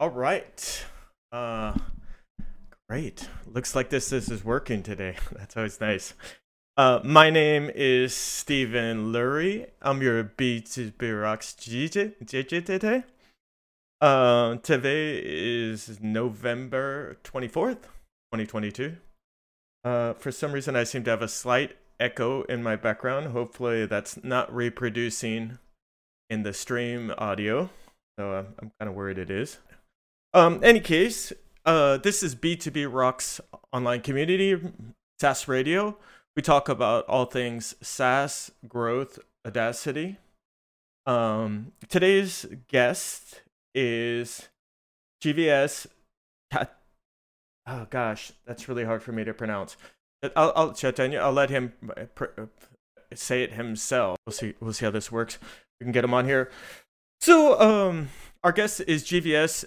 All right. Uh, great. Looks like this this is working today. That's always nice. Uh, my name is Stephen Lurie. I'm your B2B Rocks DJ today. Uh, today is November 24th, 2022. Uh, for some reason, I seem to have a slight echo in my background. Hopefully, that's not reproducing in the stream audio. So I'm, I'm kind of worried it is. Um, any case, uh, this is B2B Rocks online community, SaaS radio. We talk about all things SaaS, growth, Audacity. Um, today's guest is GVS. Oh gosh, that's really hard for me to pronounce. I'll, I'll Chaitanya. I'll let him uh, uh, say it himself. We'll see. We'll see how this works. We can get him on here. So, um, our guest is GVS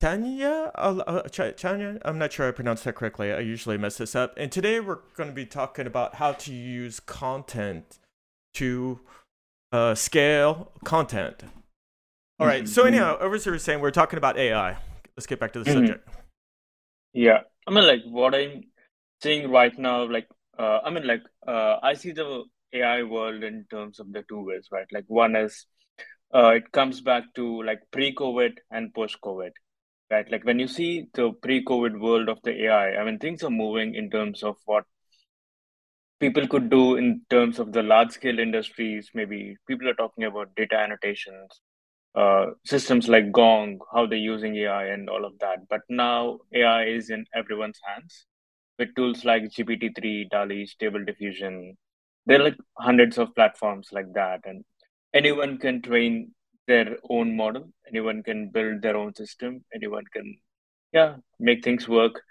Chaitanya. Uh. I'm not sure I pronounced that correctly. I usually mess this up. And today we're going to be talking about how to use content to uh, scale content. All right. So mm-hmm. anyhow, over were saying, we're talking about AI. Let's get back to the mm-hmm. subject. Yeah, I mean, like what I'm seeing right now, like uh, I mean, like uh, I see the AI world in terms of the two ways, right? Like one is uh, it comes back to like pre-COVID and post-COVID, right? Like when you see the pre-COVID world of the AI, I mean, things are moving in terms of what people could do in terms of the large-scale industries. Maybe people are talking about data annotations, uh, systems like Gong, how they're using AI and all of that. But now AI is in everyone's hands with tools like GPT-3, DALL-E, Stable Diffusion. There are like hundreds of platforms like that, and anyone can train their own model. Anyone can build their own system. Anyone can, yeah, make things work.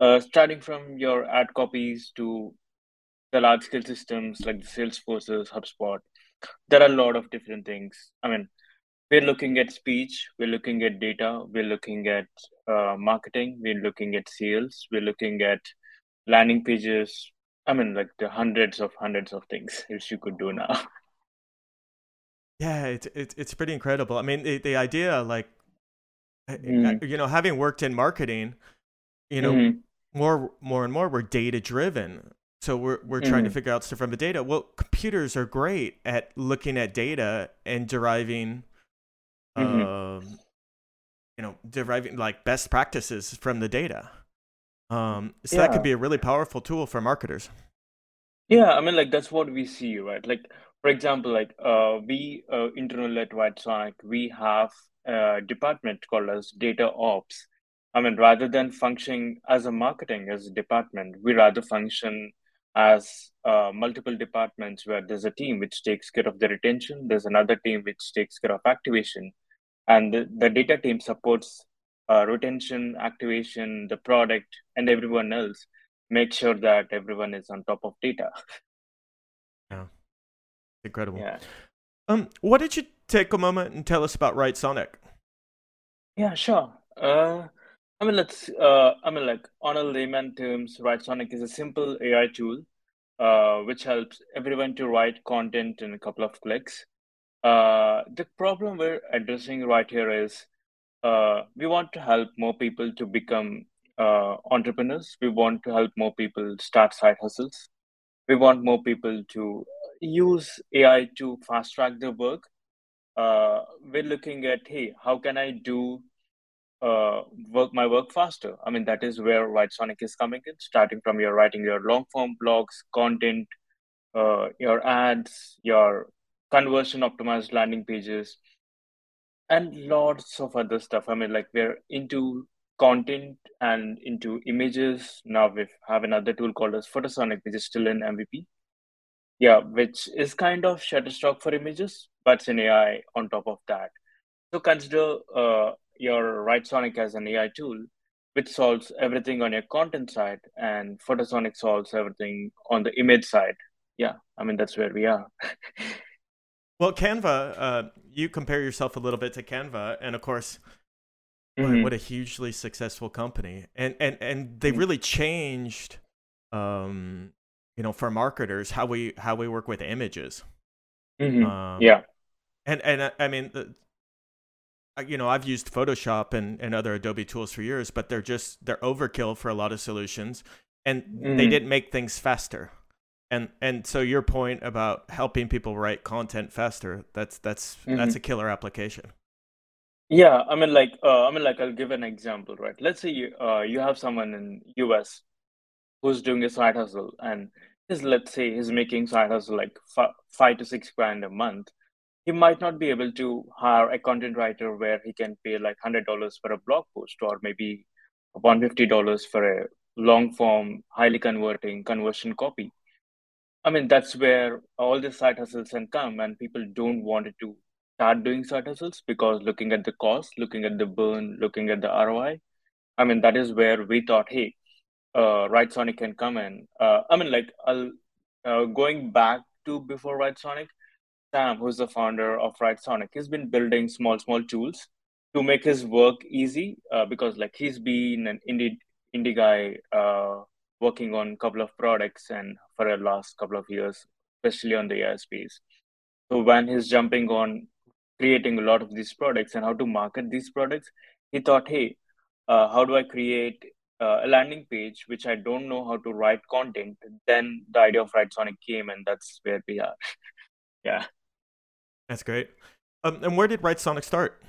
Uh, starting from your ad copies to the large scale systems like the Salesforces, HubSpot, there are a lot of different things. I mean, we're looking at speech, we're looking at data, we're looking at uh, marketing, we're looking at sales, we're looking at landing pages. I mean, like the hundreds of hundreds of things which you could do now. Yeah, it's it's it's pretty incredible. I mean, the the idea, like, mm. you know, having worked in marketing, you know, mm-hmm. more more and more we're data driven. So we're we're mm-hmm. trying to mm-hmm. figure out stuff from the data. Well, computers are great at looking at data and deriving, mm-hmm. um, you know, deriving like best practices from the data. Um, so yeah. that could be a really powerful tool for marketers. Yeah, I mean, like that's what we see, right? Like for example, like uh, we uh, internal at Writesonic, we have a department called as data ops. I mean, rather than functioning as a marketing as a department, we rather function as uh, multiple departments where there's a team which takes care of the retention, there's another team which takes care of activation, and the, the data team supports uh, retention, activation, the product, and everyone else. Make sure that everyone is on top of data. Incredible. Yeah. Um, what did you take a moment and tell us about Writesonic? Yeah, sure. Uh, I mean, let's. Uh, I mean, like on a layman terms, Writesonic is a simple AI tool, uh, which helps everyone to write content in a couple of clicks. Uh, the problem we're addressing right here is uh, we want to help more people to become uh, entrepreneurs. We want to help more people start side hustles. We want more people to use AI to fast track their work, uh, we're looking at hey, how can I do uh, work my work faster? I mean, that is where Writesonic is coming in. Starting from your writing your long form blogs, content, uh, your ads, your conversion optimized landing pages, and lots of other stuff. I mean, like we're into content and into images. Now we have another tool called as Photosonic, which is still in MVP. Yeah, which is kind of Shutterstock for images, but it's an AI on top of that. So consider uh, your Writesonic as an AI tool, which solves everything on your content side, and Photosonic solves everything on the image side. Yeah, I mean that's where we are. well, Canva, uh, you compare yourself a little bit to Canva, and of course, mm-hmm. what a hugely successful company, and and and they mm-hmm. really changed um, you know for marketers how we how we work with images mm-hmm. um, yeah and and uh, i mean uh, you know, I've used Photoshop and, and other Adobe tools for years, but they're just they're overkill for a lot of solutions, and mm. they didn't make things faster. And and so your point about helping people write content faster, that's that's mm-hmm. that's a killer application. Yeah, I mean, like, uh, I mean, like, I'll give an example, right? Let's say you, uh, you have someone in US who's doing a side hustle, and is let's say he's making side hustle like f- five to six grand a month. He might not be able to hire a content writer where he can pay like hundred dollars for a blog post, or maybe one fifty dollars for a long form, highly converting conversion copy. I mean, that's where all the side hustles can come, and people don't want to start doing side hustles because looking at the cost, looking at the burn, looking at the ROI, I mean, that is where we thought, hey, uh, Sonic can come in. Uh, I mean, like, I'll, uh, going back to before Writesonic, Sam, who's the founder of Writesonic, he's been building small, small tools to make his work easy uh, because, like, he's been an indie indie guy uh, working on a couple of products and for the last couple of years, especially on the space. So when he's jumping on creating a lot of these products and how to market these products, he thought, hey, uh, how do I create uh, a landing page which I don't know how to write content? Then the idea of Writesonic came, and that's where we are. yeah, that's great. Um, and where did Writesonic start?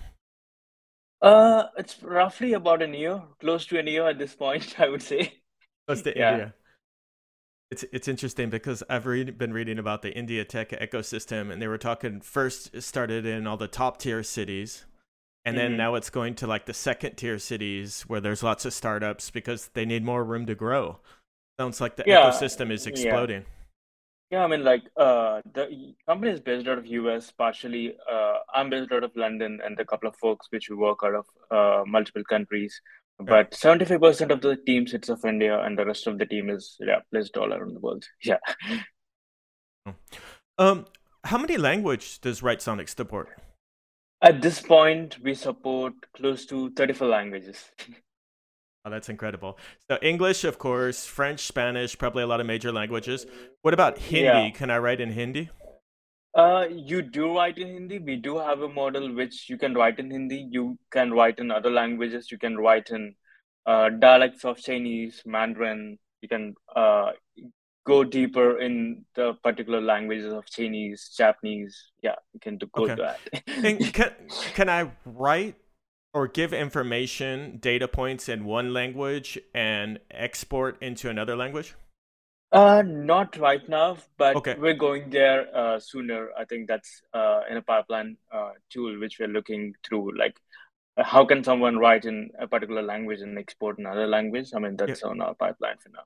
Uh, it's roughly about a year, close to a year at this point, I would say. Close to yeah. India. It's it's interesting because I've read, been reading about the India tech ecosystem, and they were talking first started in all the top tier cities, and mm-hmm. then now it's going to like the second tier cities where there's lots of startups because they need more room to grow. Sounds like the yeah, ecosystem is exploding. Yeah. yeah, I mean, like uh, the company is based out of US. Partially, uh, I'm based out of London, and a couple of folks which we work out of uh, multiple countries. But seventy five percent of the team sits of India, and the rest of the team is yeah placed all around the world. Yeah. Um, how many language does Writesonic support? At this point, we support close to thirty four languages. Oh, that's incredible. So English, of course, French, Spanish, probably a lot of major languages. What about Hindi? Yeah. Can I write in Hindi? Uh, you do write in Hindi. We do have a model which you can write in Hindi. You can write in other languages. You can write in uh, dialects of Chinese, Mandarin. You can uh, go deeper in the particular languages of Chinese, Japanese. Yeah, you can do go okay. to that. can can I write or give information, data points in one language and export into another language? Uh, not right now, but okay. we're going there uh, sooner. I think that's uh, in a pipeline uh, tool which we're looking through. Like, uh, how can someone write in a particular language and export another language? I mean, that's yeah. on our pipeline for now.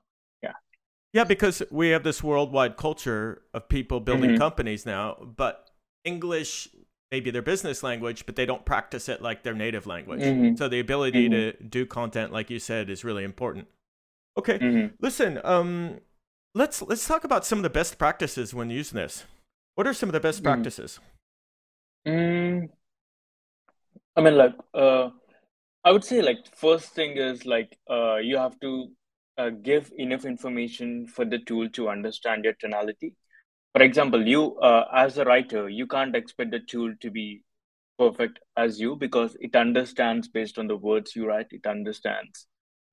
Yeah. Because we have this worldwide culture of people building mm-hmm. companies now, but English maybe their business language, but they don't practice it like their native language. Mm-hmm. So the ability mm-hmm. to do content, like you said, is really important. Okay, mm-hmm. listen. Um, let's let's talk about some of the best practices when using this. What are some of the best mm. practices? Mm, I mean, like, uh, I would say, like, first thing is like, uh, you have to uh, give enough information for the tool to understand your tonality. For example, you, uh, as a writer, you can't expect the tool to be perfect as you because it understands based on the words you write. It understands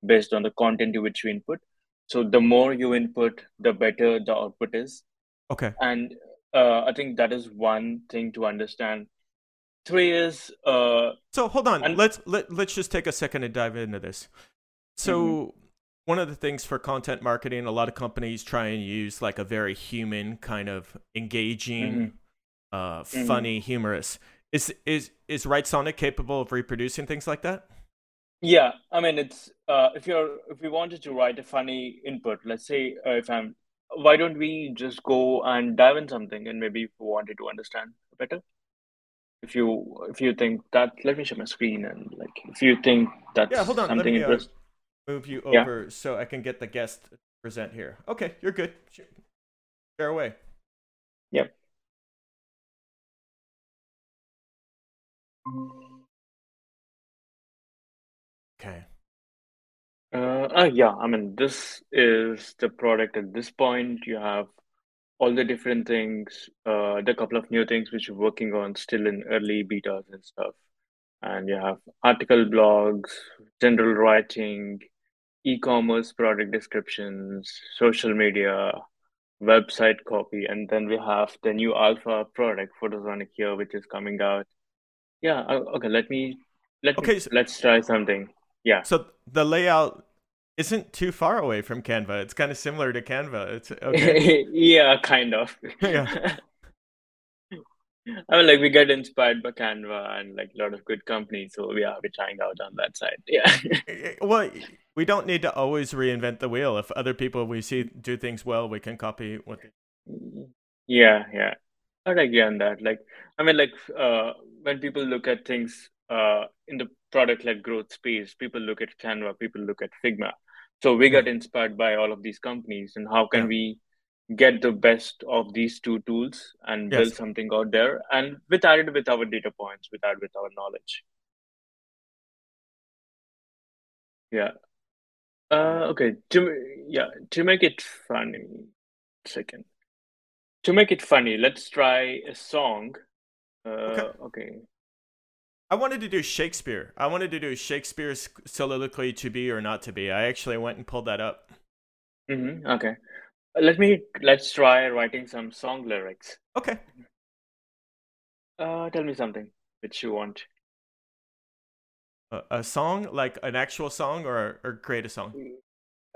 based on the content to which you input. So the more you input, the better the output is. Okay. And uh, I think that is one thing to understand. Three is uh, so hold on. And- let's let let's just take a second and dive into this. So. One of the things for content marketing, a lot of companies try and use like a very human kind of engaging, mm-hmm. uh, mm-hmm. funny, humorous. Is is is Right Writesonic capable of reproducing things like that? Yeah, I mean, it's uh, if you're if we wanted to write a funny input, let's say uh, if I'm, why don't we just go and dive in something and maybe if we wanted to understand better. If you if you think that, let me share my screen and like if you think that's yeah, hold on, something me, uh, move you over yeah. so I can get the guest present here. Okay, you're good. Share away. Yep. Okay. Uh, uh, yeah, I mean, this is the product at this point. You have all the different things, uh, the couple of new things which you're working on still in early betas and stuff. and you have article blogs, general writing, e-commerce product descriptions, social media, website copy, and then we have the new alpha product, Photosonic here, which is coming out. Yeah, uh, okay, let me let okay, me, so, let's try something. Yeah. So the layout isn't too far away from Canva. It's kind of similar to Canva. It's okay. yeah, kind of. yeah. I mean, like we get inspired by Canva and like a lot of good companies, so yeah, we're trying out on that side. Yeah. well, we don't need to always reinvent the wheel. If other people we see do things well, we can copy what. They... Yeah, yeah, I agree on that. Like, I mean, like uh, when people look at things uh, in the product led growth space, people look at Canva, people look at Figma. So we got inspired by all of these companies, and how can yeah. we get the best of these two tools and yes. build something out there and with added with our data points with added with our knowledge yeah uh okay to yeah to make it funny second to make it funny let's try a song uh okay, okay. I wanted to do Shakespeare. I wanted to do Shakespeare's soliloquy to be or not to be. I actually went and pulled that up. Mm-hmm. Okay. Let me let's try writing some song lyrics. Okay. Uh, tell me something that you want. A, a song, like an actual song, or or create a song.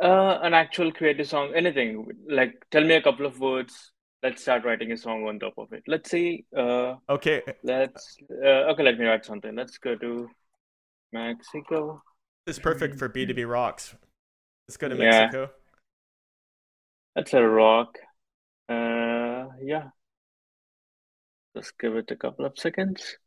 Uh, an actual creative song, anything. Like, tell me a couple of words. Let's start writing a song on top of it. Let's see. Uh, okay. Let's. Uh, okay, let me write something. Let's go to Mexico. This is perfect for B two B rocks. Let's go to Mexico. Yeah. That's a rock. Uh, yeah. Just give it a couple of seconds.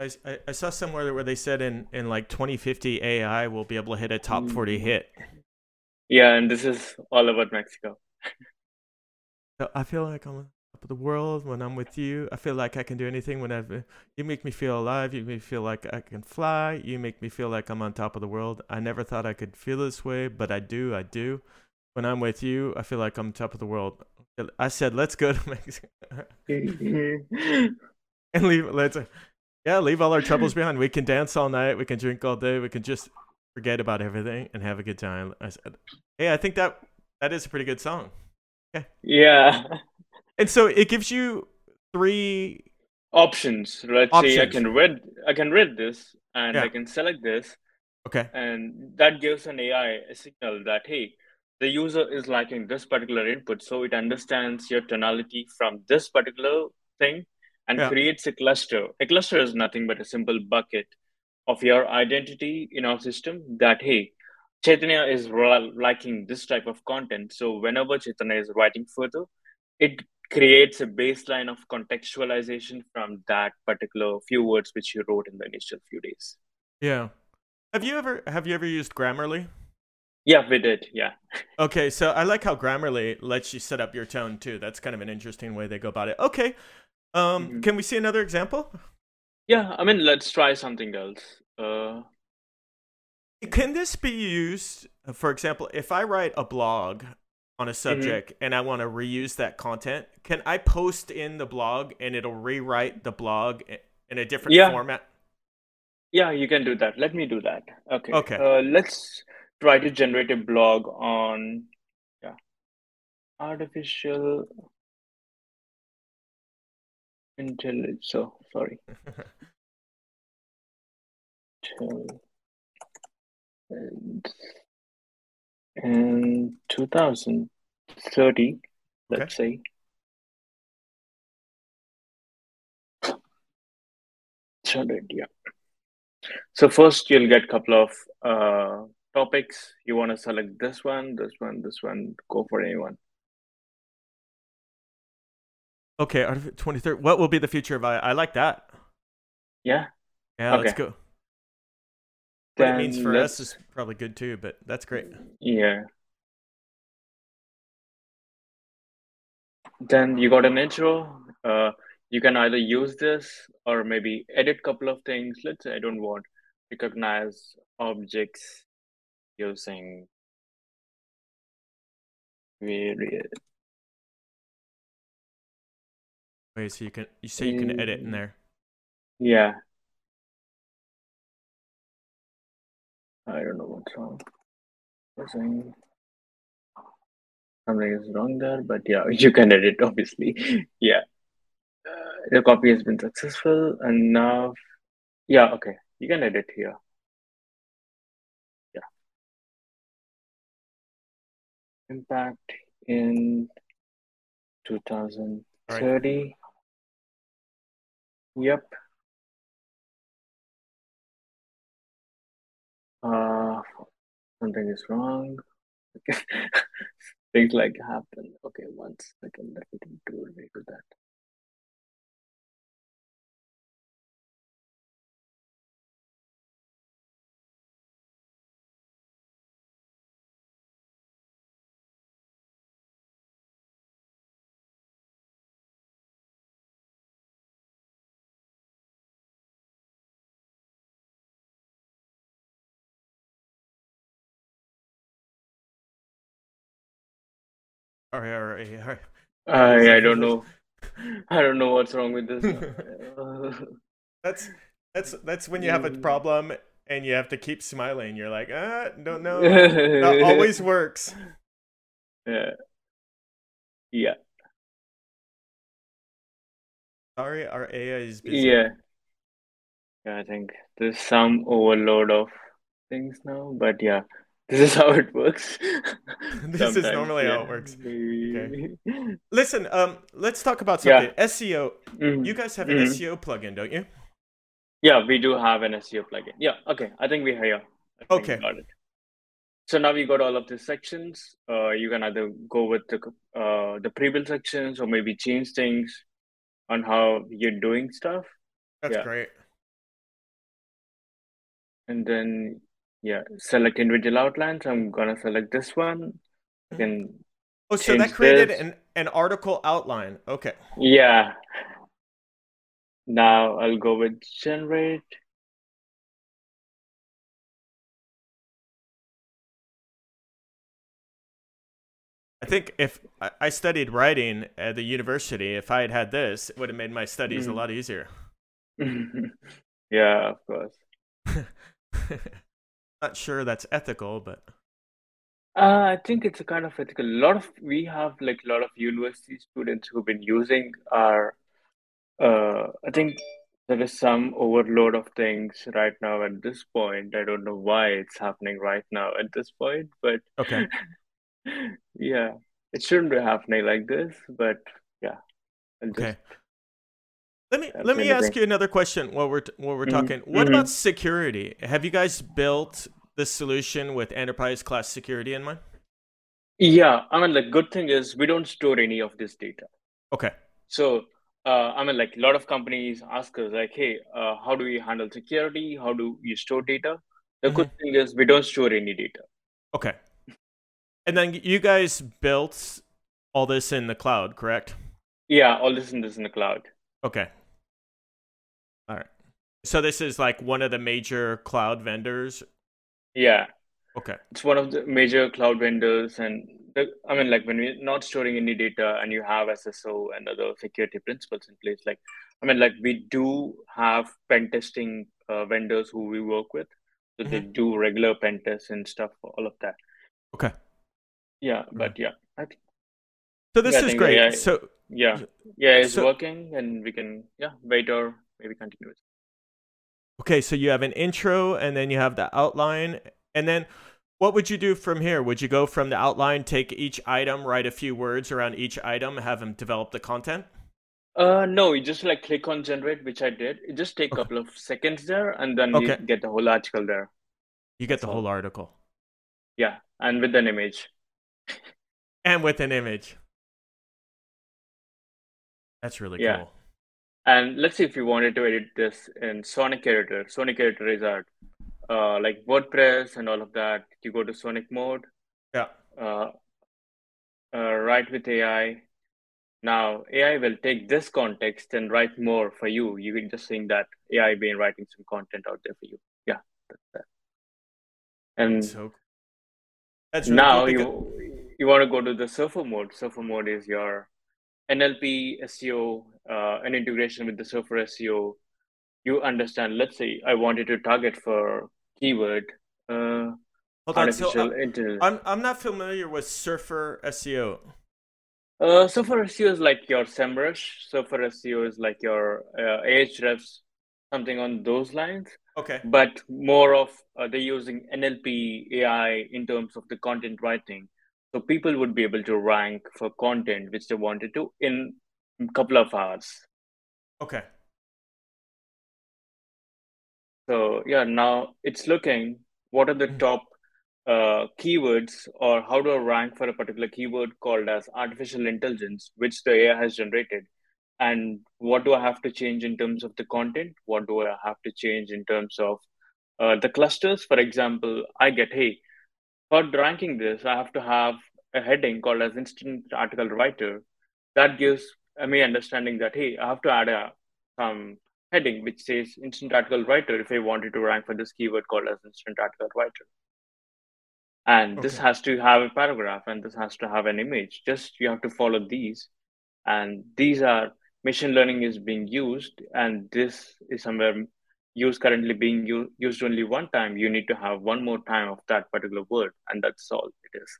I, I saw somewhere where they said in, in like 2050 AI will be able to hit a top 40 mm. hit. Yeah, and this is all about Mexico. I feel like I'm on top of the world when I'm with you. I feel like I can do anything whenever you make me feel alive. You make me feel like I can fly. You make me feel like I'm on top of the world. I never thought I could feel this way, but I do. I do. When I'm with you, I feel like I'm on top of the world. I said, let's go to Mexico and leave. Let's yeah, leave all our troubles behind. We can dance all night. We can drink all day. We can just forget about everything and have a good time. I said, hey, I think that that is a pretty good song. Yeah. Yeah. And so it gives you three options. Let's options. say I can read I can read this and yeah. I can select this. Okay. And that gives an AI a signal that hey, the user is liking this particular input, so it understands your tonality from this particular thing and yeah. creates a cluster. A cluster is nothing but a simple bucket of your identity in our system that hey, Chaitanya is liking this type of content. So whenever Chaitanya is writing further, it creates a baseline of contextualization from that particular few words which you wrote in the initial few days. Yeah. Have you ever have you ever used Grammarly? Yeah, we did. Yeah. Okay, so I like how Grammarly lets you set up your tone too. That's kind of an interesting way they go about it. Okay. Um, mm-hmm. can we see another example? Yeah, I mean, let's try something else. Uh, can this be used, for example, if I write a blog on a mm-hmm. subject mm-hmm. and I want to reuse that content, can I post in the blog and it'll rewrite the blog in a different yeah. format? Yeah, you can do that. Let me do that. Okay. Okay. Uh, let's try to generate a blog on yeah artificial So sorry. in 2030, let's say. yeah. So first you'll get a couple of uh, topics. You want to select this one, this one, this one, go for anyone. Okay, 23rd. What will be the future of I? I like that. Yeah. Yeah, okay. let's go what it means for us is probably good too, but that's great. Yeah. Then you got an intro. Uh, you can either use this or maybe edit a couple of things. Let's say I don't want recognize objects using various Wait, so you can you say you can edit in there. Yeah. I don't know what's wrong. Something something is wrong there, but yeah, you can edit obviously. yeah. Uh, the copy has been successful and now yeah, okay. You can edit here. Yeah. Impact in 2030. Yep. Uh, something is wrong. Okay. Things like happen. Okay, one second. Let me do that. All right, all right, all right. I I don't know. I don't know what's wrong with this. That's that's that's when you have a Mm. problem and you have to keep smiling. You're like, ah, don't know. That always works. yeah. Yeah. Sorry, our AI is busy. Yeah. Yeah, I think there's some overload of things now, but yeah, this is how it works. This is Sometimes, normally how it works. Okay. Listen, um, let's talk about something. Yeah. something. SEO. Mhm. You guys have an Mhm. SEO plugin, don't you? Yeah, we do have an SEO plugin. Yeah, okay. I think we're here. I Okay. got it. So now we got all of the sections. Uh, you can either go with the uh the pre-built sections or maybe change things on how you're doing stuff. That's Yeah. great. And then yeah, select individual outlines. I'm gonna select this one. You can Oh, so that created this. an, an article outline. Okay. yeah. Now I'll go with generate. I think if I- I studied writing at the university, if I had had this, it would have made my studies a Mhm. lot easier. Yeah, of course. Not sure that's ethical, but Uh, I think it's a kind of ethical. A lot of we have like a lot of university students who've been using our. Uh, I think there is some overload of things right now at this point. I don't know why it's happening right now at this point, but okay. yeah, it shouldn't be happening like this. But yeah, I'll just Okay. Let me That's let me ask anything. you another question while we're t- while we're Mhm, talking. What mhm. about security? Have you guys built the solution with enterprise class security in mind? Yeah, I mean, the good thing is we don't store any of this data. Okay. So, uh, I mean, like, a lot of companies ask us, like, hey, uh, how do we handle security? How do you store data? The good thing is we don't store any data. Okay. And then you guys built all this in the cloud, correct? Yeah, all this in this in the cloud. Okay. So this is like one of the major cloud vendors. Yeah, Okay. it's one of the major cloud vendors, and the, I mean, like, when we're not storing any data and you have SSO and other security principles in place, like, I mean, like, we do have pen testing uh, vendors who we work with, so they do regular pen tests and stuff, all of that. Okay. Yeah, but yeah, I think So this Yeah, is great. AI So yeah, yeah, it's So- working, and we can yeah wait or maybe continue. Okay, so you have an intro and then you have the outline and then what would you do from here? Would you go from the outline, take each item, write a few words around each item, have them develop the content? Uh, no, you just like click on generate, which I did. It just take a Okay. couple of seconds there, and then you get the whole article there. You get That's the all. whole article Yeah, and with an image. and with an image. That's really Yeah. cool. And let's see if you wanted to edit this in Sonic Editor. Sonic Editor is our uh, like WordPress and all of that. You go to Sonic mode, Yeah. uh, uh, write with AI. Now AI will take this context and write more for you. You can just think that AI been writing some content out there for you. Yeah, that's that. And So that's really now cool you you want to go to the surfer mode. Surfer mode is your NLP SEO, uh, an integration with the Surfer SEO, you understand. Let's say I wanted to target for keyword. Uh, Hold on, so I'm, I'm I'm not familiar with Surfer SEO. Uh, Surfer SEO is like your SEMrush. Surfer SEO is like your uh, Ahrefs, something on those lines. Okay. But more of uh, they're using NLP AI in terms of the content writing, so people would be able to rank for content which they wanted to in a couple of hours. Okay. So yeah, now it's looking what are the mm-hmm. top uh, keywords or how do I rank for a particular keyword called as artificial intelligence, which the AI has generated, and what do I have to change in terms of the content? What do I have to change in terms of uh, the clusters? For example, I get hey, for ranking this, I have to have a heading called as instant article writer. That gives me understanding that hey, I have to add a some heading which says instant article writer if I wanted to rank for this keyword called as instant article writer. And okay. this has to have a paragraph and this has to have an image. Just you have to follow these. And these are machine learning is being used, and this is somewhere used currently being used only one time. You need to have one more time of that particular word, and that's all it is.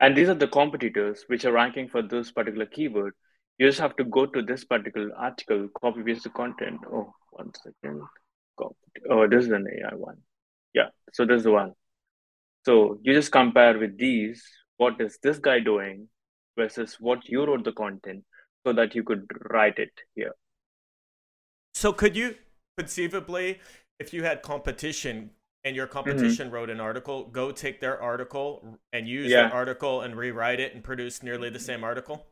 And these are the competitors which are ranking for this particular keyword you just have to go to this particular article, copy paste the content. Oh, one second. Copy. Oh, this is an AI one. Yeah, so this is the one. So you just compare with these, what is this guy doing versus what you wrote the content so that you could write it here. So could you conceivably, if you had competition and your mm-hmm. competition mm-hmm. wrote an article, go take their article and use yeah. article and rewrite it and produce nearly the same article?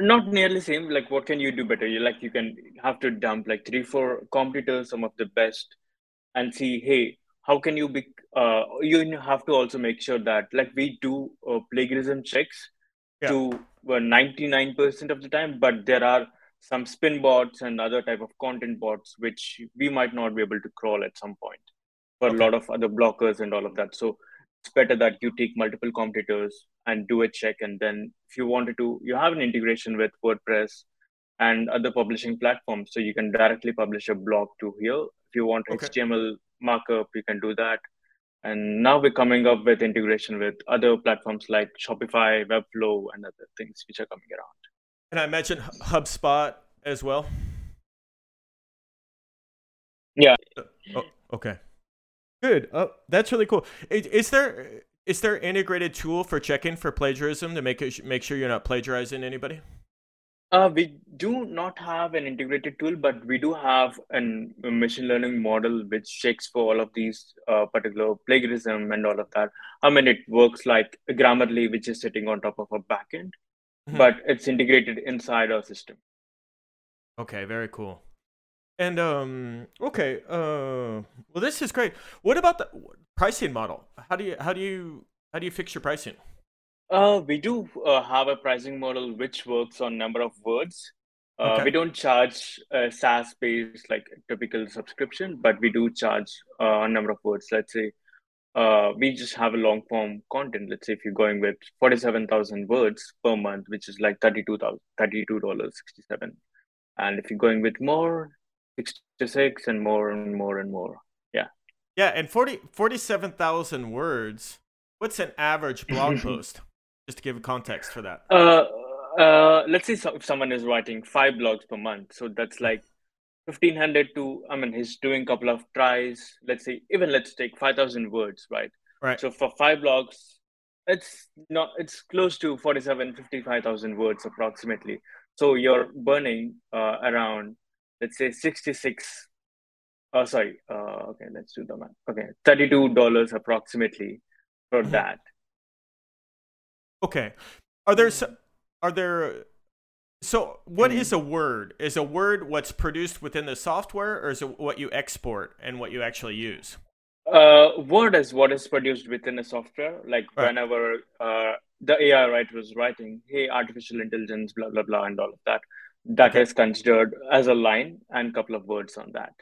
not nearly same like what can you do better you like you can have to dump like three four competitors some of the best and see hey how can you be uh, you have to also make sure that like we do uh, plagiarism checks yeah. to uh, 99% of the time but there are some spin bots and other type of content bots which we might not be able to crawl at some point for okay. a lot of other blockers and all of that so it's better that you take multiple competitors and do a check and then if you wanted to you have an integration with wordpress and other publishing platforms so you can directly publish a blog to here if you want okay. html markup you can do that and now we're coming up with integration with other platforms like shopify webflow and other things which are coming around and i mentioned hubspot as well yeah oh, okay Good. Oh, that's really cool. Is, is there is there integrated tool for checking for plagiarism to make it, make sure you're not plagiarizing anybody? Uh, we do not have an integrated tool, but we do have an, a machine learning model which checks for all of these uh, particular plagiarism and all of that. I mean, it works like Grammarly, which is sitting on top of a backend, mm-hmm. but it's integrated inside our system. Okay, very cool. And um, okay, uh, well, this is great. What about the pricing model? How do you how do you how do you fix your pricing? Uh, we do uh, have a pricing model which works on number of words. Uh, okay. We don't charge a SaaS based like typical subscription, but we do charge uh, a number of words. Let's say uh, we just have a long form content. Let's say if you're going with 47,000 words per month, which is like $32, $32.67. And if you're going with more, 66 and more and more and more. Yeah. Yeah, and 40 47,000 words. What's an average blog post? Just to give a context for that. Uh, uh, let's say so, if someone is writing five blogs per month, so that's like 1500 to i mean he's doing a couple of tries. Let's say even let's take 5000 words right? Right. So for five blogs it's not it's close to 47 55000 words approximately. So you're burning uh, around let's say 66 oh sorry uh, okay let's do the math. Okay $32 approximately for mm-hmm. that. Okay. Are there are there so what mm-hmm. a word is a word what's produced within the software or is it what you export and what you actually use uh, word is what is produced within a software like right. whenever uh, the ai writer was writing hey artificial intelligence blah blah blah and all of that that okay. is considered as a line and a couple of words on that.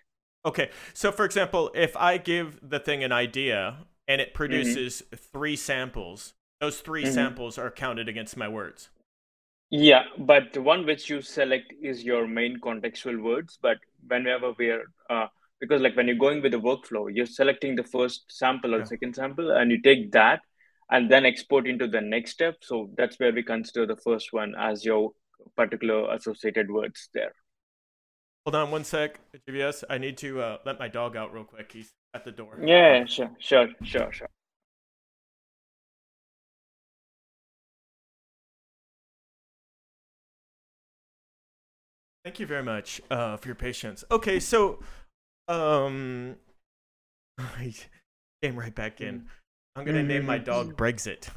Okay. So, for example, if I give the thing an idea and it mm-hmm. produces mm-hmm. three samples, those 3 Mhm. samples are counted against my words. Yeah, but the one which you select is your main contextual words. But whenever we're, uh, because like when you're going with the workflow, you're selecting the first sample or Yeah. second sample, and you take that and then export into the next step. So that's where we consider the first one as your particular associated words there. Hold on one sec, GVS. I need to uh, let my dog out real quick. He's at the door. Yeah, sure, sure, sure, sure. Thank you very much uh, for your patience. Okay, so um, he came right back in. I'm gonna name my dog Brexit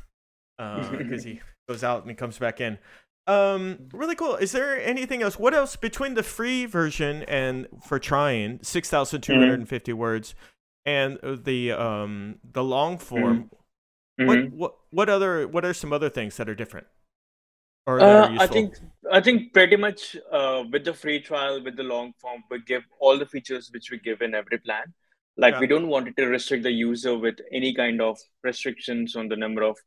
because he goes out and he comes back in. Um, really cool. Is there anything else? What else between the free version and for trying six thousand two hundred and fifty words and the um the long form? Mhm. What what what other what are some other things that are different? Or Uh, I think I think pretty much uh, with the free trial, with the long form, we give all the features which we give in every plan. Like Yeah. we don't want it to restrict the user with any kind of restrictions on the number of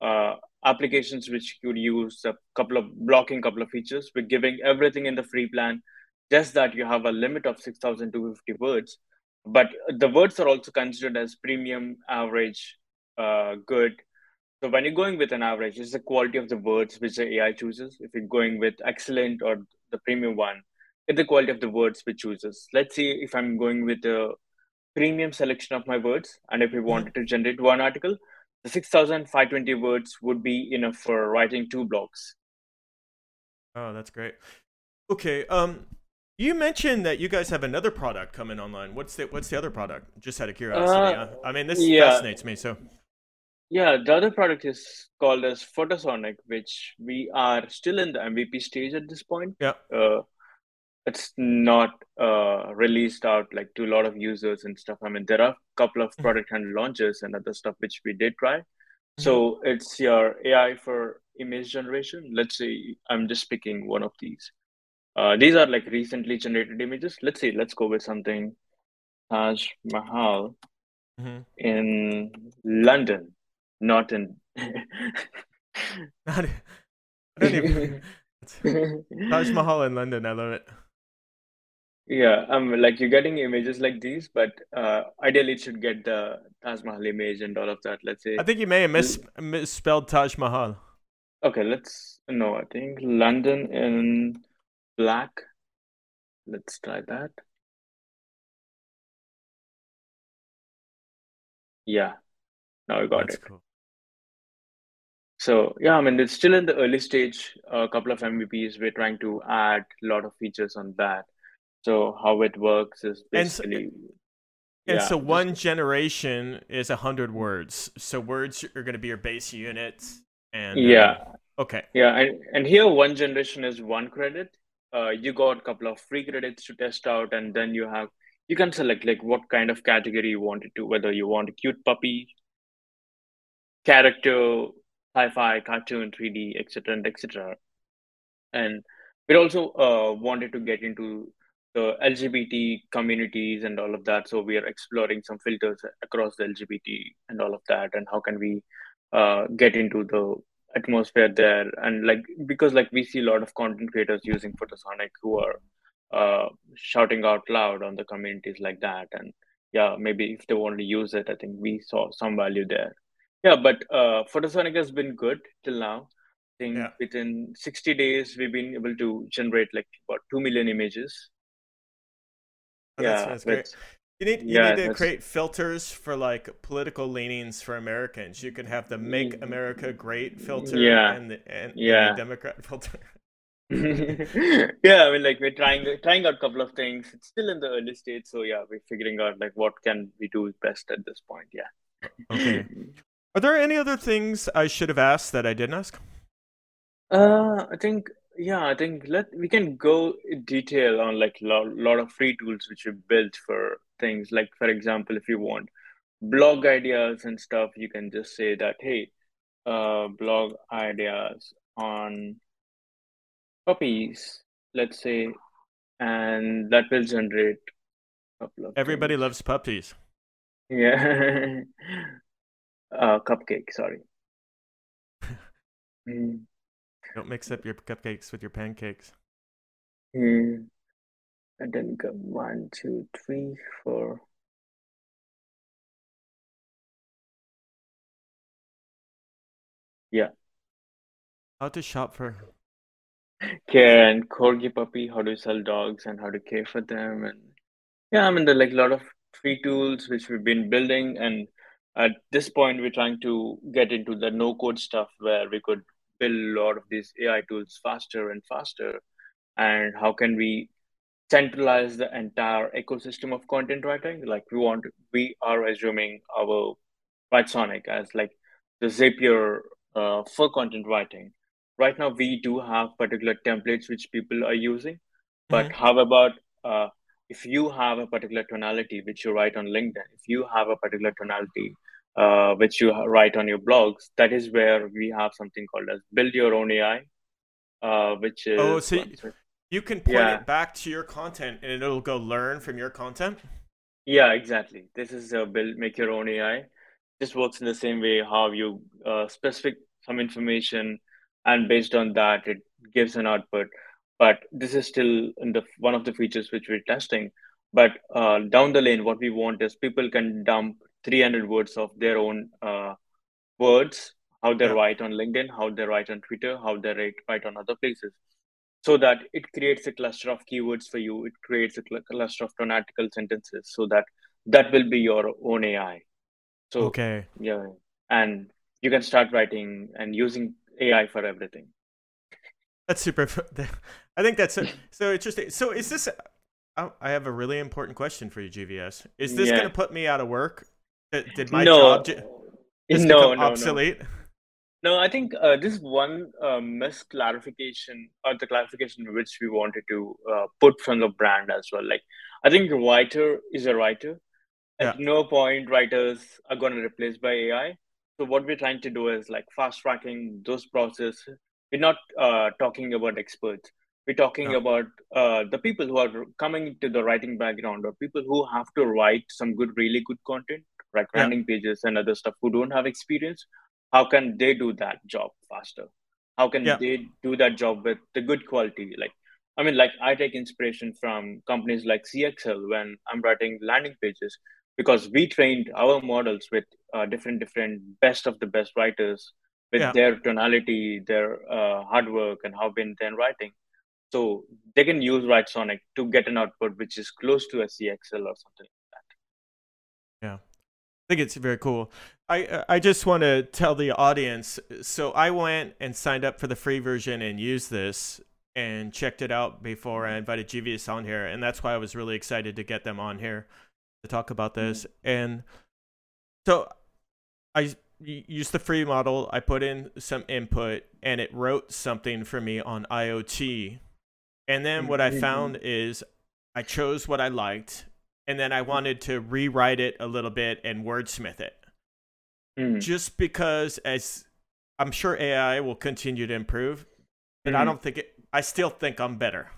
uh, applications which could use a couple of blocking couple of features. We're giving everything in the free plan, just that you have a limit of six thousand two hundred fifty words. But the words are also considered as premium, average, uh, good, so when you're going with an average, it's the quality of the words which the AI chooses. If you're going with excellent or the premium one, it's the quality of the words which chooses. Let's see if I'm going with a premium selection of my words, and if we wanted to generate one article, the 6,520 words would be enough for writing two blogs. Oh, that's great. Okay. Um, you mentioned that you guys have another product coming online. What's the What's the other product? Just out of curiosity. Uh. I mean, this yeah. fascinates me. So, Yeah, the other product is called as Photosonic, which we are still in the MVP stage at this point. yeah. uh, it's not uh, released out like to a lot of users and stuff. I mean, there are a couple of product and launches and other stuff which we did try. So it's your AI for image generation. Let's say I'm just picking one of these. Uh, these are like recently generated images. Let's see. Let's go with something. Taj Mahal Mhm. in London, not in. Not, don't even. Taj Mahal in London. I love it. Yeah, um, like you're getting images like these, but uh, ideally it should get the Taj Mahal image and all of that. Let's say, I think you may have mis- misspelled Taj Mahal. okay, let's no, I think London in black. Let's try that. Yeah, now we got That's it. cool. So yeah, I mean it's still in the early stage. A couple of MVPs. We're trying to add a lot of features on that. So how it works is And so- basically, And yeah, so one generation is a hundred words. So words are going to be your base unit. And uh, yeah, okay. Yeah, and, and here one generation is one credit. Uh, you got a couple of free credits to test out, and then you have you can select like what kind of category you want it to, whether you want a cute puppy, character, sci-fi, cartoon, 3D, etc., and etc. And we also uh, wanted to get into the LGBT communities and all of that. So we are exploring some filters across the LGBT and all of that, and how can we uh, get into the atmosphere there and like because like we see a lot of content creators using photosonic who are uh shouting out loud on the communities like that and yeah maybe if they want to use it i think we saw some value there yeah but uh photosonic has been good till now i think Yeah. within 60 days we've been able to generate like about 2 million images Oh, that's, yeah that's great. with- You need you Yeah, need to that's- create filters for like political leanings for Americans. You can have the "Make America Great" filter Yeah. and the and, and Yeah. the Democrat filter. yeah, I mean, like we're trying trying out a couple of things. It's still in the early stage, so yeah, we're figuring out like what can we do best at this point. Yeah. Okay. Are there any other things I should have asked that I didn't ask? Uh, I think yeah, I think let we can go in detail on like a lot, lot of free tools which we built for things. Like for example, if you want blog ideas and stuff, you can just say that hey, uh, blog ideas on puppies, let's say, and that will generate a couple of Everybody things. loves puppies. Yeah. uh, cupcake, sorry. Mm. Don't mix up your cupcakes with your pancakes. Mm. And then go one, two, three, four. Yeah. How to shop for care and corgi puppy, how to sell dogs and how to care for them. And yeah, I mean, there are like a lot of free tools which we've been building. And at this point, we're trying to get into the no code stuff where we could build a lot of these AI tools faster and faster. And how can we centralize the entire ecosystem of content writing? Like we want, we are assuming our Writesonic as like the Zapier uh, for content writing right now we do have particular templates which people are using but mm-hmm. how about uh, if you have a particular tonality which you write on linkedin if you have a particular tonality uh, which you write on your blogs that is where we have something called as build your own ai uh, which is oh so you can point yeah. it back to your content and it'll go learn from your content? Yeah exactly. This is a build make your own ai this works in the same way how you uh, specific some information and based on that it gives an output but this is still in the one of the features which we're testing. But uh, down the lane what we want is people can dump 300 words of their own uh, words how they yeah. write on linkedin how they write on twitter how they write, write on other places. So that it creates a cluster of keywords for you. It creates a cl- cluster of tonatical sentences so that that will be your own ai so okay. yeah and you can start writing and using AI for everything. That's super. I think that's so, so interesting. So is this? Oh, I have a really important question for you, GVS. Is this yeah. going to put me out of work? Did my no. job just no, no, obsolete? No. no, I think uh, this is one uh, misclarification or the clarification which we wanted to uh, put from the brand as well. Like, I think a writer is a writer. At yeah. no point, writers are going to replace by AI. So what we're trying to do is like fast tracking those processes. We're not uh, talking about experts. We're talking no. about uh, the people who are coming to the writing background or people who have to write some good, really good content, like yeah. landing pages and other stuff who don't have experience. How can they do that job faster? How can yeah. they do that job with the good quality? Like, I mean, like I take inspiration from companies like CXL when I'm writing landing pages because we trained our models with uh, different different best of the best writers with yeah. their tonality their uh, hard work and how been then writing. So they can use Writesonic to get an output which is close to a cxl or something like that. Yeah. I think it's very cool. I i just want to tell the audience so i went and signed up for the free version and used this and checked it out before i invited gvs on here and that's why i was really excited to get them on here to talk about this. Mm-hmm. and so I used the free model. I put in some input and it wrote something for me on IoT. And then what I mm-hmm. found is I chose what I liked and then I wanted to rewrite it a little bit and wordsmith it. Mm. Just because as I'm sure AI will continue to improve, but mm-hmm. I don't think it I still think I'm better.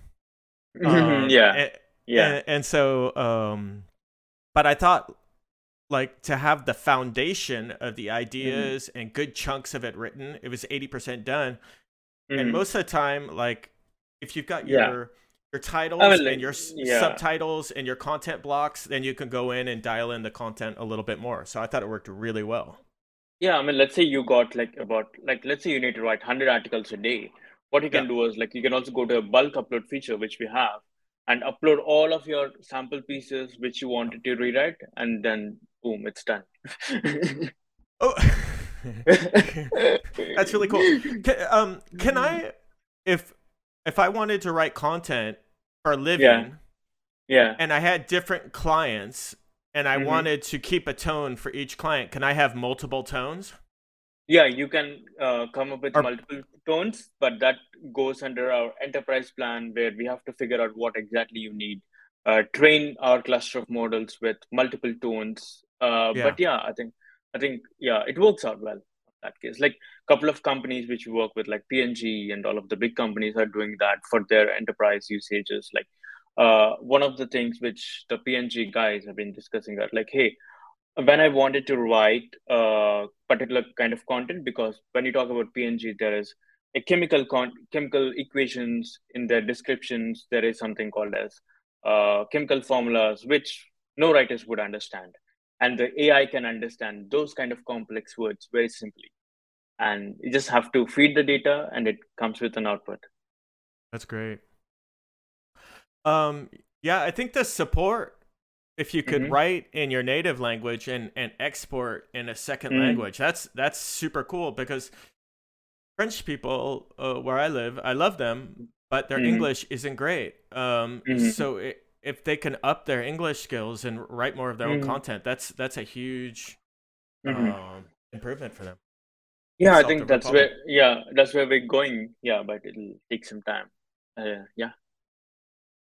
Um, yeah. And, yeah. And, and so um but I thought like to have the foundation of the mm-hmm. ideas mm-hmm. and good chunks of it written it was 80% done mm-hmm. and most of the time like if you've got your yeah. your titles I mean, like, and your yeah. subtitles and your content blocks then you can go in and dial in the content a little bit more so i thought it worked really well yeah i mean let's say you got like about like let's say you need to write 100 articles a day what you can yeah. do is like you can also go to a bulk upload feature which we have and upload all of your sample pieces which you wanted to rewrite and then boom it's done. Oh. That's really cool. Can, um can i if if i wanted to write content for a living yeah, yeah. and i had different clients and i mm-hmm. wanted to keep a tone for each client can i have multiple tones? Yeah you can uh, come up with multiple tones but that goes under our enterprise plan where we have to figure out what exactly you need. Uh, train our cluster of models with multiple tones uh, yeah. but yeah i think i think yeah it works out well in that case like a couple of companies which we work with like P&G all of the big companies are doing that for their enterprise usages like uh, one of the things which the P&G guys have been discussing are like hey when I wanted to write a particular kind of content, because when you talk about PNG, there is a chemical con- chemical equations in their descriptions. There is something called as uh, chemical formulas, which no writers would understand, and the AI can understand those kind of complex words very simply. And you just have to feed the data, and it comes with an output. That's great. Um, yeah, I think the support if you could mm-hmm. write in your native language and, and export in a second mm. language that's that's super cool because french people uh, where i live i love them but their mm. english isn't great um, mm-hmm. so it, if they can up their english skills and write more of their own mm-hmm. content that's that's a huge mm-hmm. um, improvement for them yeah i think that's where yeah that's where we're going yeah but it'll take some time uh, yeah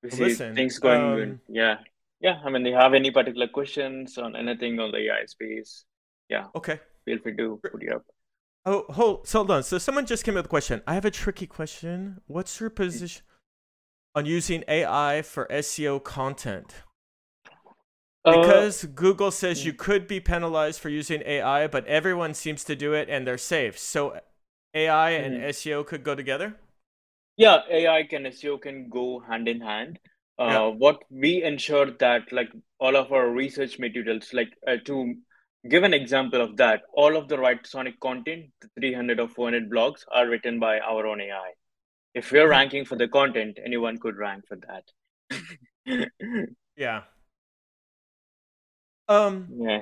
we see Listen, things going um, good yeah yeah, I mean, do you have any particular questions on anything on the AI space? Yeah. Okay. Feel free to put it up. Oh, hold, hold on. So someone just came with a question. I have a tricky question. What's your position on using AI for SEO content? Uh, because uh, Google says you could be penalized for using AI, but everyone seems to do it and they're safe. So AI and mm-hmm. SEO could go together? Yeah, AI and SEO can go hand in hand yeah. Uh, what we ensure that like all of our research materials like uh, to give an example of that all of the right Writesonic content the 300 or 400 blogs are written by our own ai if we're hmm. ranking for the content anyone could rank for that yeah um yeah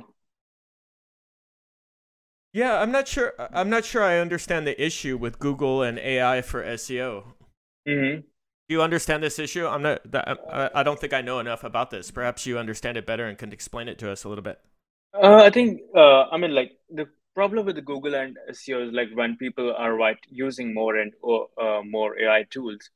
yeah i'm not sure i'm not sure i understand the issue with google and ai for seo mm-hmm. Do you understand this issue? I'm not. I don't think I know enough about this. Perhaps you understand it better and can explain it to us a little bit. Uh, I think. Uh, I mean, like the problem with Google and SEO is like when people are right using more and uh, more AI tools,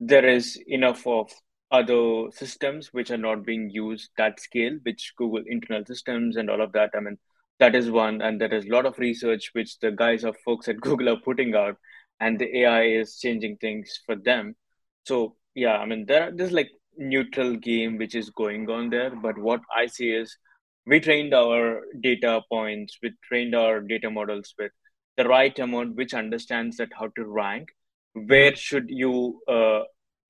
there is enough of other systems which are not being used that scale, which Google internal systems and all of that. I mean, that is one, and there is a lot of research which the guys of folks at Google are putting out, and the AI is changing things for them so yeah, I mean there there's like neutral game which is going on there. But what I see is we trained our data points, we trained our data models with the right amount which understands that how to rank. Where should you uh,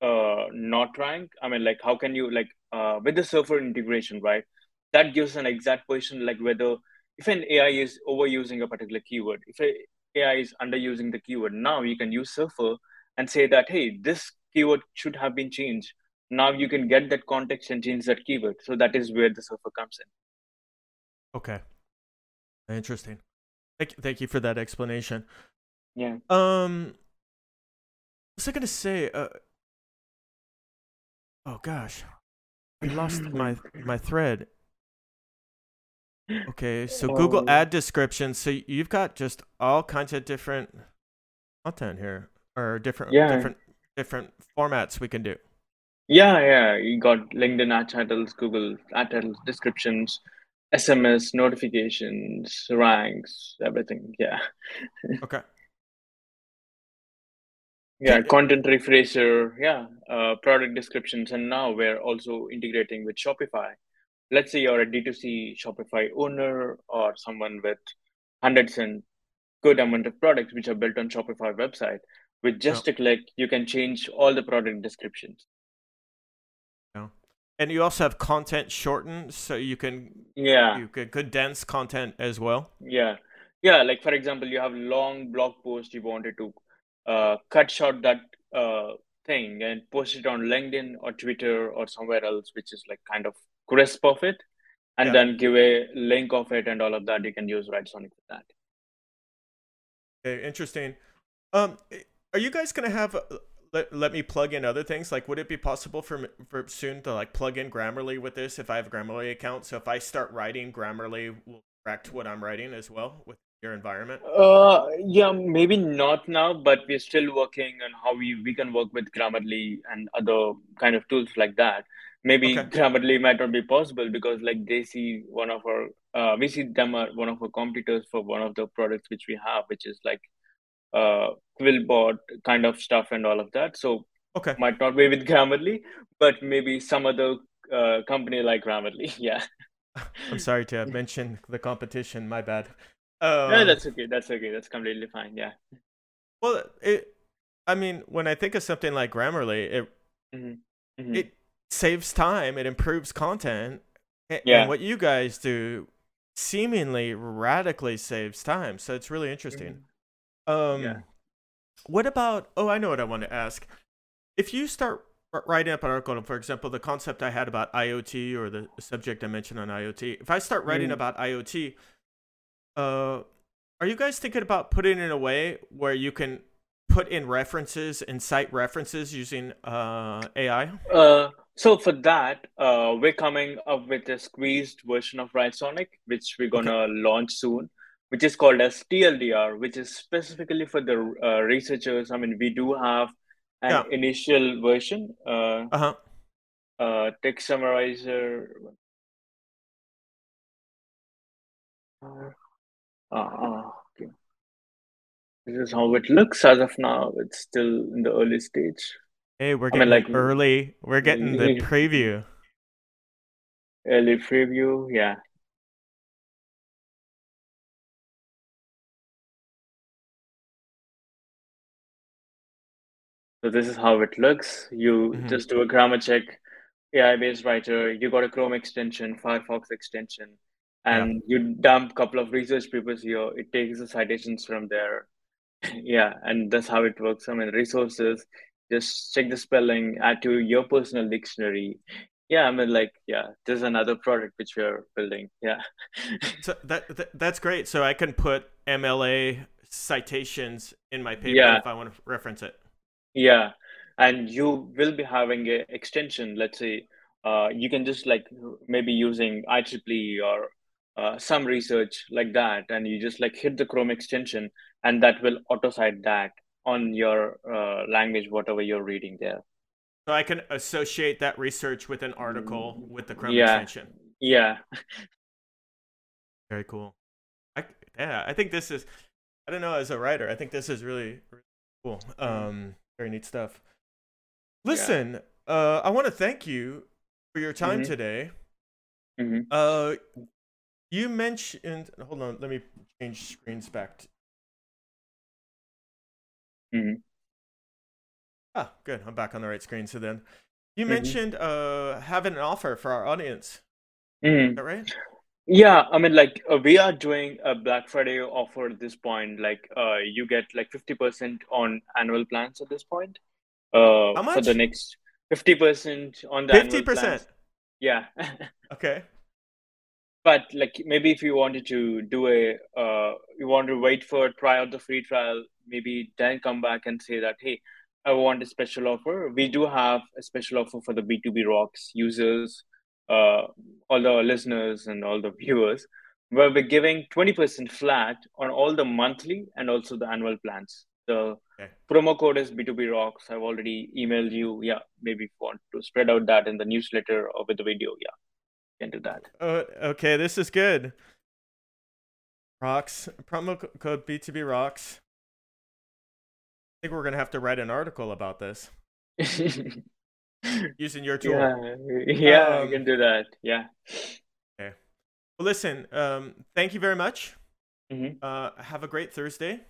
uh, not rank? I mean, like how can you like uh, with the surfer integration, right? That gives an exact position like whether if an AI is overusing a particular keyword, if a AI is underusing the keyword, now you can use surfer and say that hey, this keyword should have been changed. Now you can get that context and change that keyword. So that is where the surfer comes in. Okay. Interesting. Thank, thank you for that explanation. Yeah. Um, was I gonna say? Uh, oh gosh, I lost my my thread. Okay, so oh. Google ad descriptions. So you've got just all kinds of different content here, or different yeah. different different formats we can do. Yeah, yeah. You got LinkedIn ad titles, Google ad titles, descriptions, SMS notifications, ranks, everything. Yeah. Okay. yeah, content refresher. Yeah, uh, product descriptions, and now we're also integrating with Shopify. Let's say you're a D2C Shopify owner or someone with hundreds and good amount of products which are built on Shopify website with just yeah. a click you can change all the product descriptions and you also have content shortened so you can yeah you can condense content as well yeah yeah like for example you have long blog post you wanted to uh, cut short that uh, thing and post it on linkedin or twitter or somewhere else which is like kind of crisp of it and yeah. then give a link of it and all of that you can use Writesonic for that okay, interesting um are you guys gonna have? Let, let me plug in other things. Like, would it be possible for for soon to like plug in Grammarly with this if I have a Grammarly account? So if I start writing, Grammarly will correct what I'm writing as well with your environment. Uh, yeah, maybe not now, but we're still working on how we we can work with Grammarly and other kind of tools like that. Maybe okay. Grammarly might not be possible because like they see one of our uh, we see them are one of our competitors for one of the products which we have, which is like uh, Quillbot kind of stuff and all of that. So okay, might not be with Grammarly, but maybe some other uh, company like Grammarly. Yeah. I'm sorry to mention the competition. My bad. Um, no, that's okay. That's okay. That's completely fine. Yeah. Well, it. I mean, when I think of something like Grammarly, it Mm-hmm. Mm-hmm. it saves time, it improves content, a- Yeah. and what you guys do seemingly radically saves time. So it's really interesting. Um. Yeah. what about? Oh, I know what I want to ask. If you start writing up an article, for example, the concept I had about IoT or the subject I mentioned on IoT, if I start writing Mhm. about IoT, uh, are you guys thinking about putting it in a way where you can put in references and cite references using uh, AI? Uh, so for that, uh, we're coming up with a squeezed version of Writesonic, which we're gonna launch soon, which is called as TLDR, which is specifically for the uh, researchers. I mean, we do have an Yeah. initial version, uh, Uh huh. uh, text summarizer. Uh, uh, okay. This is how it looks as of now. It's still in the early stage, Hey, we're I mean, getting like- early. We're getting the preview. early preview. Yeah. So this is how it looks. You Mhm. just do a grammar check, AI-based writer. You got a Chrome extension, Firefox extension, and you dump a couple of research papers here. It takes the citations from there. Yeah, and that's how it works. I mean, resources, just check the spelling, add to your personal dictionary. Yeah, I mean, like, yeah, there's another product which we're building. Yeah. So that, that that's great. So I can put MLA citations in my paper Yeah. if I want to reference it. Yeah, and you will be having a extension. Let's say, uh, you can just like maybe using IEEE or uh, some research like that, and you just like hit the Chrome extension, and that will auto cite that on your uh, language, whatever you're reading there. So I can associate that research with an article with the Chrome Yeah. extension. Yeah. Very cool. I, yeah, I think this is. I don't know. As a writer, I think this is really, really cool. Um, very neat stuff. Listen, uh, I want to thank you for your time Mhm. today. hmm Uh, you mentioned. Hold on. Let me change screens back. To, Mhm. ah, good. I'm back on the right screen. So then, you Mhm. mentioned uh having an offer for our audience. hmm Is that right? Yeah, I mean, like uh, we are doing a Black Friday offer at this point. Like, uh, you get like 50% on annual plans at this point. Uh, How much? for the next 50% on the annual Fifty percent. Yeah. Okay. But like maybe if you wanted to do a uh you want to wait for it, try out the free trial, maybe then come back and say that, hey, I want a special offer. We do have a special offer for the B2B Rocks users, uh all the listeners and all the viewers, where we're giving 20% flat on all the monthly and also the annual plans. The Okay. promo code is B2B Rocks. I've already emailed you. Yeah, maybe if you want to spread out that in the newsletter or with the video, yeah, you can do that. Uh, okay, this is good. Rocks promo code B2B rocks. I think we're gonna have to write an article about this using your tool. Yeah, yeah, Um, you can do that. Yeah. Okay. Well, listen. Um, thank you very much. Mhm. Uh, have a great Thursday.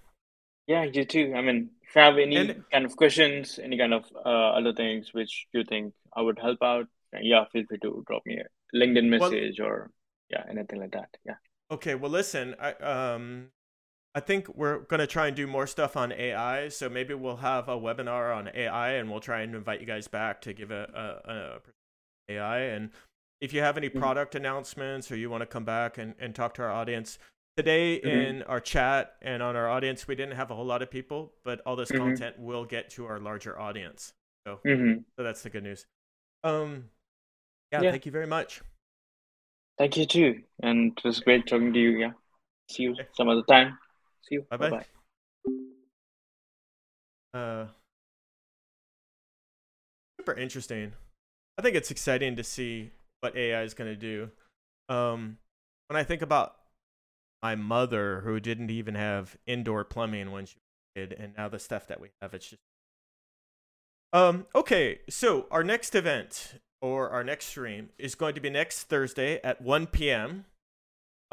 Yeah, you too. I mean, if you have any And- kind of questions, any kind of uh, other things which you think I would help out, yeah, feel free to drop me a LinkedIn Well- message or yeah, anything like that. Yeah. Okay. Well, listen. I um, I think we're gonna try and do more stuff on AI. So maybe we'll have a webinar on AI, and we'll try and invite you guys back to give a, a, a AI. And if you have any Mhm. product announcements or you want to come back and, and talk to our audience today Mhm. in our chat and on our audience, we didn't have a whole lot of people, but all this Mhm. content will get to our larger audience. hmm So that's the good news. Um, yeah, Yeah. thank you very much. Thank you too. And it was great talking to you. Yeah. See you some other time. See you. Bye-bye. Bye-bye. Uh, super interesting. I think it's exciting to see what AI is going to do. Um, when I think about my mother, who didn't even have indoor plumbing when she was a kid, and now the stuff that we have, it's just. Um. Okay. So our next event, or our next stream is going to be next Thursday at 1 p.m.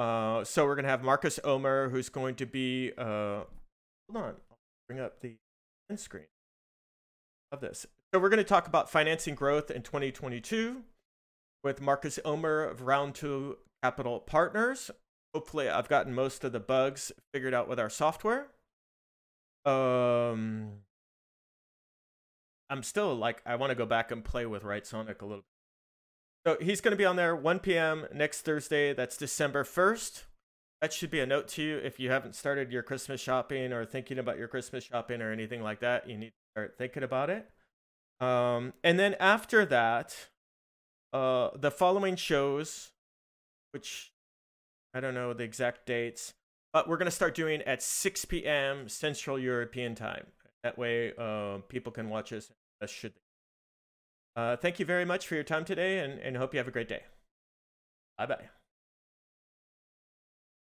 Uh, so we're going to have Marcus Omer, who's going to be. Uh, hold on, I'll bring up the end screen of this. So we're going to talk about financing growth in 2022 with Marcus Omer of Round Two Capital Partners. Hopefully, I've gotten most of the bugs figured out with our software. Um, I'm still like I want to go back and play with Writesonic a little. So he's going to be on there 1 p.m. next Thursday. That's December 1st. That should be a note to you if you haven't started your Christmas shopping or thinking about your Christmas shopping or anything like that. You need to start thinking about it. Um, and then after that, uh, the following shows, which I don't know the exact dates, but we're going to start doing at 6 p.m. Central European time. That way, uh, people can watch us should they. Uh, thank you very much for your time today and, and hope you have a great day. Bye bye.